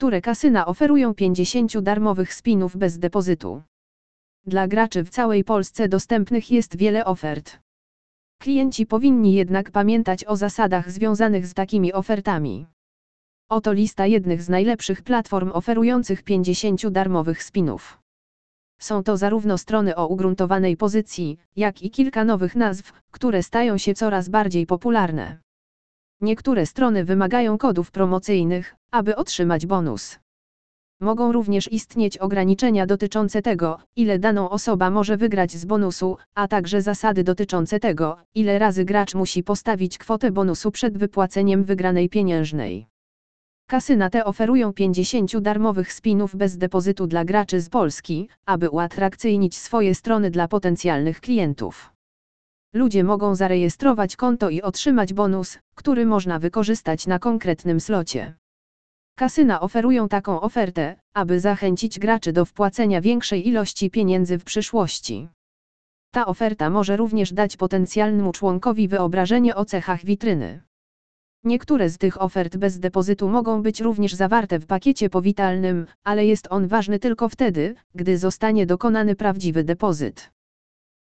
niektóre kasyna oferują 50 darmowych spinów bez depozytu. Dla graczy w całej Polsce dostępnych jest wiele ofert. Klienci powinni jednak pamiętać o zasadach związanych z takimi ofertami. Oto lista jednych z najlepszych platform oferujących 50 darmowych spinów. Są to zarówno strony o ugruntowanej pozycji, jak i kilka nowych nazw, które stają się coraz bardziej popularne. Niektóre strony wymagają kodów promocyjnych, aby otrzymać bonus. Mogą również istnieć ograniczenia dotyczące tego, ile daną osoba może wygrać z bonusu, a także zasady dotyczące tego, ile razy gracz musi postawić kwotę bonusu przed wypłaceniem wygranej pieniężnej. Kasyna te oferują 50 darmowych spinów bez depozytu dla graczy z Polski, aby uatrakcyjnić swoje strony dla potencjalnych klientów. Ludzie mogą zarejestrować konto i otrzymać bonus, który można wykorzystać na konkretnym slocie. Kasyna oferują taką ofertę, aby zachęcić graczy do wpłacenia większej ilości pieniędzy w przyszłości. Ta oferta może również dać potencjalnemu członkowi wyobrażenie o cechach witryny. Niektóre z tych ofert bez depozytu mogą być również zawarte w pakiecie powitalnym, ale jest on ważny tylko wtedy, gdy zostanie dokonany prawdziwy depozyt.